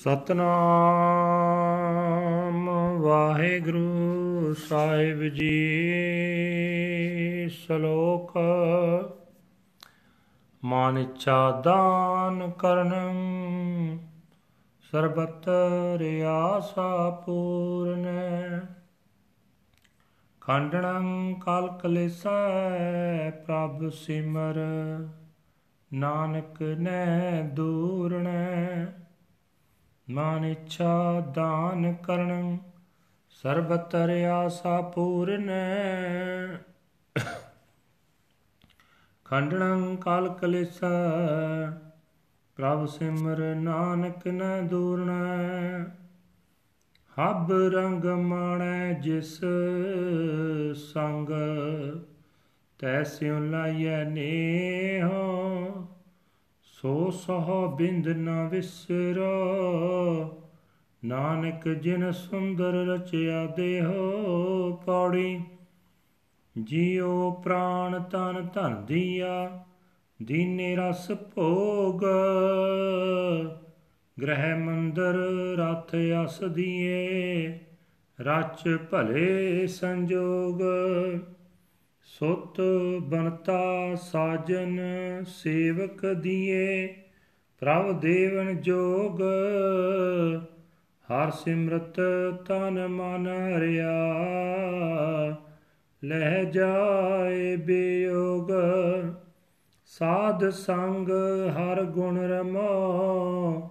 ਸਤਨਾਮ ਵਾਹਿਗੁਰੂ ਸਾਹਿਬ ਜੀ, ਸ਼ਲੋਕ ਮਨ ਇੱਛਾ ਦਾਨ ਕਰਨ ਸਰਬਤਰ ਆਸਾ ਪੂਰਨ। ਖੰਡਣੰ ਕਲ ਕਲੇਸੈ, ਪ੍ਰਭ ਸਿਮਰ, ਨਾਨਕ ਨੈ ਦੂਰਣੈ ਮਨ ਇੱਛਾ ਦਾਨ ਕਰਨ, ਸਰਬਤਰ ਆਸਾ ਪੂਰਨ। ਖੰਡਣੰ ਕਾਲ ਕਲੇਸਾ, ਪ੍ਰਭ ਸਿਮਰ ਨਾਨਕ ਨ ਦੂਰਣ ਹਬ ਰੰਗ ਮਾਣੈ ਜਿਸ ਸੰਗ ਤੈਸਿਉ ਲਾਇਐ ਨੇਹੋ। ਸੋ ਸਹ ਬਿੰਦ ਨ ਵਿਸਰੋ। ਨਾਨਕ ਜਿਨ ਸੁੰਦਰ ਰਚਿਆ ਦੇਹੋ ਪੌੜੀ ਜੀਉ ਪ੍ਰਾਨ ਤਨ ਧਨ ਦੀਆ, ਦੀਨੇ ਰਸ ਭੋਗ। ਗ੍ਰਹਿ ਮੰਦਰ ਰਥ ਅਸ ਦੀਏ, ਰਚ ਭਲੇ ਸੰਜੋਗ। ਸੁਤ ਬਨਤਾ ਸਾਜਨ ਸੇਵਕ ਦੀਏ, ਪ੍ਰਭ ਦੇਵਨ ਜੋਗ, ਹਰ ਸਿਮਰਤ ਤਨ ਮਨ ਹਰਿਆ। ਲਹਿ ਜਾਏ ਬਿਯੋਗ, ਸਾਧ ਸੰਗ ਹਰ ਗੁਣ ਰਮੋ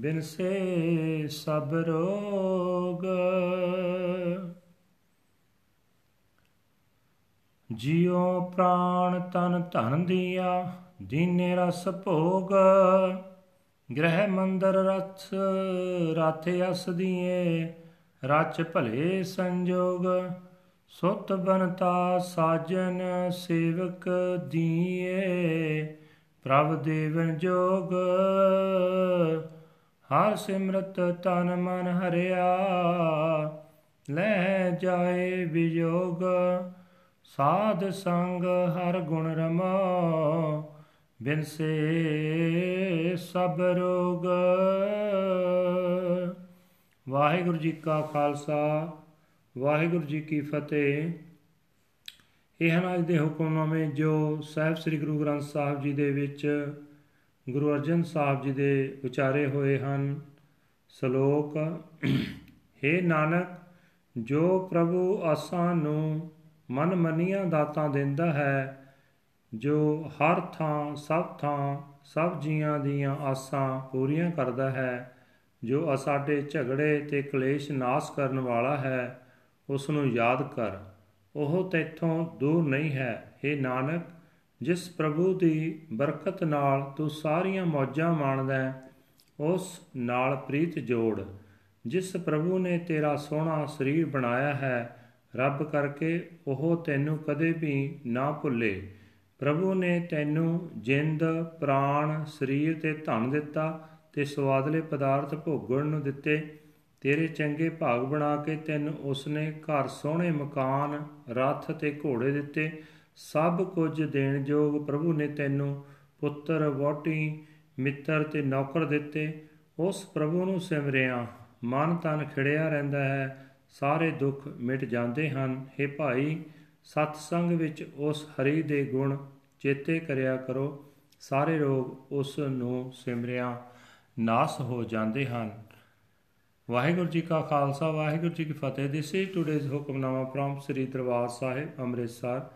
ਬਿਨ ਸੇ ਸਭ ਰੋਗ। ਜਿਉ ਪ੍ਰਾਣ ਤਨ ਧਨ ਦੀਆ, ਦੀਨੇ ਰਸ ਭੋਗ। ਗ੍ਰਹਿ ਮੰਦਰ ਰਥ ਰਥ ਅਸ ਦੀਏ, ਰਚ ਭਲੇ ਸੰਜੋਗ। ਸੁਤ ਬਨਤਾ ਸਾਜਨ ਸੇਵਕ ਦੀਏ, ਪ੍ਰਭ ਦੇਵਨ ਜੋਗ। ਹਰ ਸਿਮਰਤ ਤਨ ਮਨ ਹਰਿਆ, ਲੈ ਜਾਏ ਵਿਜੋਗ। ਸਾਧ ਸੰਗ ਹਰ ਗੁਣ ਰਮਾ ਬਿਨ ਸੇ ਸਭ ਰੋਗ। ਵਾਹਿਗੁਰੂ ਜੀ ਕਾ ਖਾਲਸਾ, ਵਾਹਿਗੁਰੂ ਜੀ ਕੀ ਫਤਿਹ। ਇਹ ਹਨ ਅੱਜ ਦੇ ਹੁਕਮਨਾਮੇ ਜੋ ਸਾਹਿਬ ਸ੍ਰੀ ਗੁਰੂ ਗ੍ਰੰਥ ਸਾਹਿਬ ਜੀ ਦੇ ਵਿੱਚ ਗੁਰੂ ਅਰਜਨ ਸਾਹਿਬ ਜੀ ਦੇ ਵਿਚਾਰੇ ਹੋਏ ਹਨ। ਸ਼ਲੋਕ हे ਨਾਨਕ, ਜੋ ਪ੍ਰਭੂ ਆਸਾਂ ਨੂੰ ਮਨ ਮਨੀਆਂ ਦਾਤਾਂ ਦਿੰਦਾ ਹੈ, ਜੋ ਹਰ ਥਾਂ, ਸਭ ਥਾਂ, ਸਭ ਜੀਆਂ ਦੀਆਂ ਆਸਾਂ ਪੂਰੀਆਂ ਕਰਦਾ ਹੈ, ਜੋ ਸਾਡੇ ਝਗੜੇ ਤੇ ਕਲੇਸ਼ ਨਾਸ ਕਰਨ ਵਾਲਾ ਹੈ ਉਸ ਨੂੰ ਯਾਦ ਕਰ। ਉਹ ਤੇਥੋਂ ਦੂਰ ਨਹੀਂ ਹੈ। हे ਨਾਨਕ, ਜਿਸ ਪ੍ਰਭੂ ਦੀ ਬਰਕਤ ਨਾਲ ਤੂੰ ਸਾਰੀਆਂ ਮੌਜਾਂ ਮਾਣਦਾ ਉਸ ਨਾਲ ਪ੍ਰੀਤ ਜੋੜ। ਜਿਸ ਪ੍ਰਭੂ ਨੇ ਤੇਰਾ ਸੋਹਣਾ ਸਰੀਰ ਬਣਾਇਆ ਹੈ ਰੱਬ ਕਰਕੇ ਉਹ ਤੈਨੂੰ ਕਦੇ ਵੀ ਨਾ ਭੁੱਲੇ। ਪ੍ਰਭੂ ਨੇ ਤੈਨੂੰ ਜਿੰਦ, ਪ੍ਰਾਣ, ਸਰੀਰ ਤੇ ਧਨ ਦਿੱਤਾ ਤੇ ਸਵਾਦਲੇ ਪਦਾਰਥ ਭੋਗਣ ਨੂੰ ਦਿੱਤੇ। ਤੇਰੇ ਚੰਗੇ ਭਾਗ ਬਣਾ ਕੇ ਤੈਨੂੰ ਉਸਨੇ ਘਰ ਸੋਹਣੇ ਮਕਾਨ, ਰਥ ਤੇ ਘੋੜੇ ਦਿੱਤੇ। ਸਭ ਕੁਝ ਦੇਣ ਯੋਗ ਪ੍ਰਭੂ ਨੇ ਤੈਨੂੰ ਪੁੱਤਰ ਵੋਟੀ ਮਿੱਤਰ ਤੇ ਨੌਕਰ ਦਿੱਤੇ। ਉਸ ਪ੍ਰਭੂ ਨੂੰ ਸਿਮਰਿਆ। ਮਨ ਤਨ ਖਿੜਿਆ ਰਹਿੰਦਾ ਹੈ। ਸਾਰੇ ਦੁੱਖ ਮਿਟ ਜਾਂਦੇ ਹਨ। हे ਭਾਈ ਸਤ ਸੰਗ ਵਿੱਚ ਉਸ ਹਰੀ ਦੇ ਗੁਣ ਚੇਤੇ ਕਰਿਆ ਕਰੋ। ਸਾਰੇ ਰੋਗ ਉਸ ਨੂੰ ਸਿਮਰਿਆ ਨਾਸ ਹੋ ਜਾਂਦੇ ਹਨ। ਵਾਹਿਗੁਰੂ ਜੀ ਕਾ ਖਾਲਸਾ, ਵਾਹਿਗੁਰੂ ਜੀ ਕੀ ਫਤਿਹ। This is today's Hukamnama from Sri Darbar Sahib, Amritsar,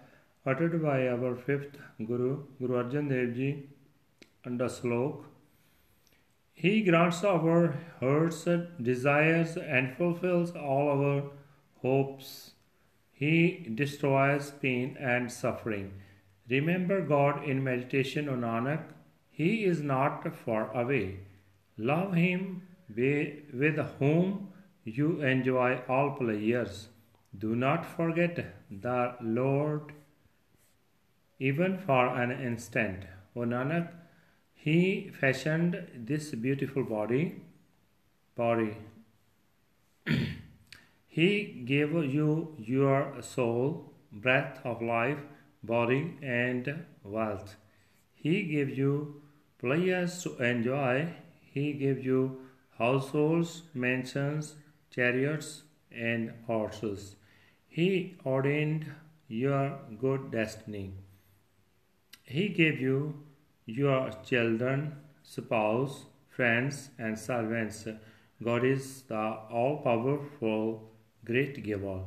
uttered by our fifth guru guru arjan dev ji under slok He grants our hearts desires and fulfills all our hopes. He destroys pain and suffering. Remember God in meditation, O Nanak. He is not far away. Love Him with whom you enjoy all pleasures. Do not forget the Lord even for an instant. O Nanak, He fashioned this beautiful body, body. he gave you your soul, breath of life, body, and wealth. He gave you pleasures to enjoy. He gave you households, mansions, chariots, and horses. He ordained your good destiny. He gave you your children, spouse, friends, and servants. God is the all powerful, great giver.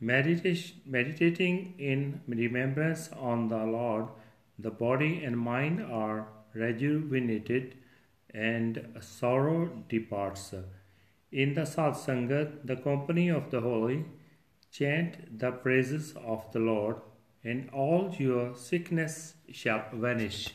meditating in remembrance on the Lord, the body and mind are rejuvenated and sorrow departs. In the Sat Sangat, the company of the holy, chant the praises of the Lord, and all your sickness shall vanish.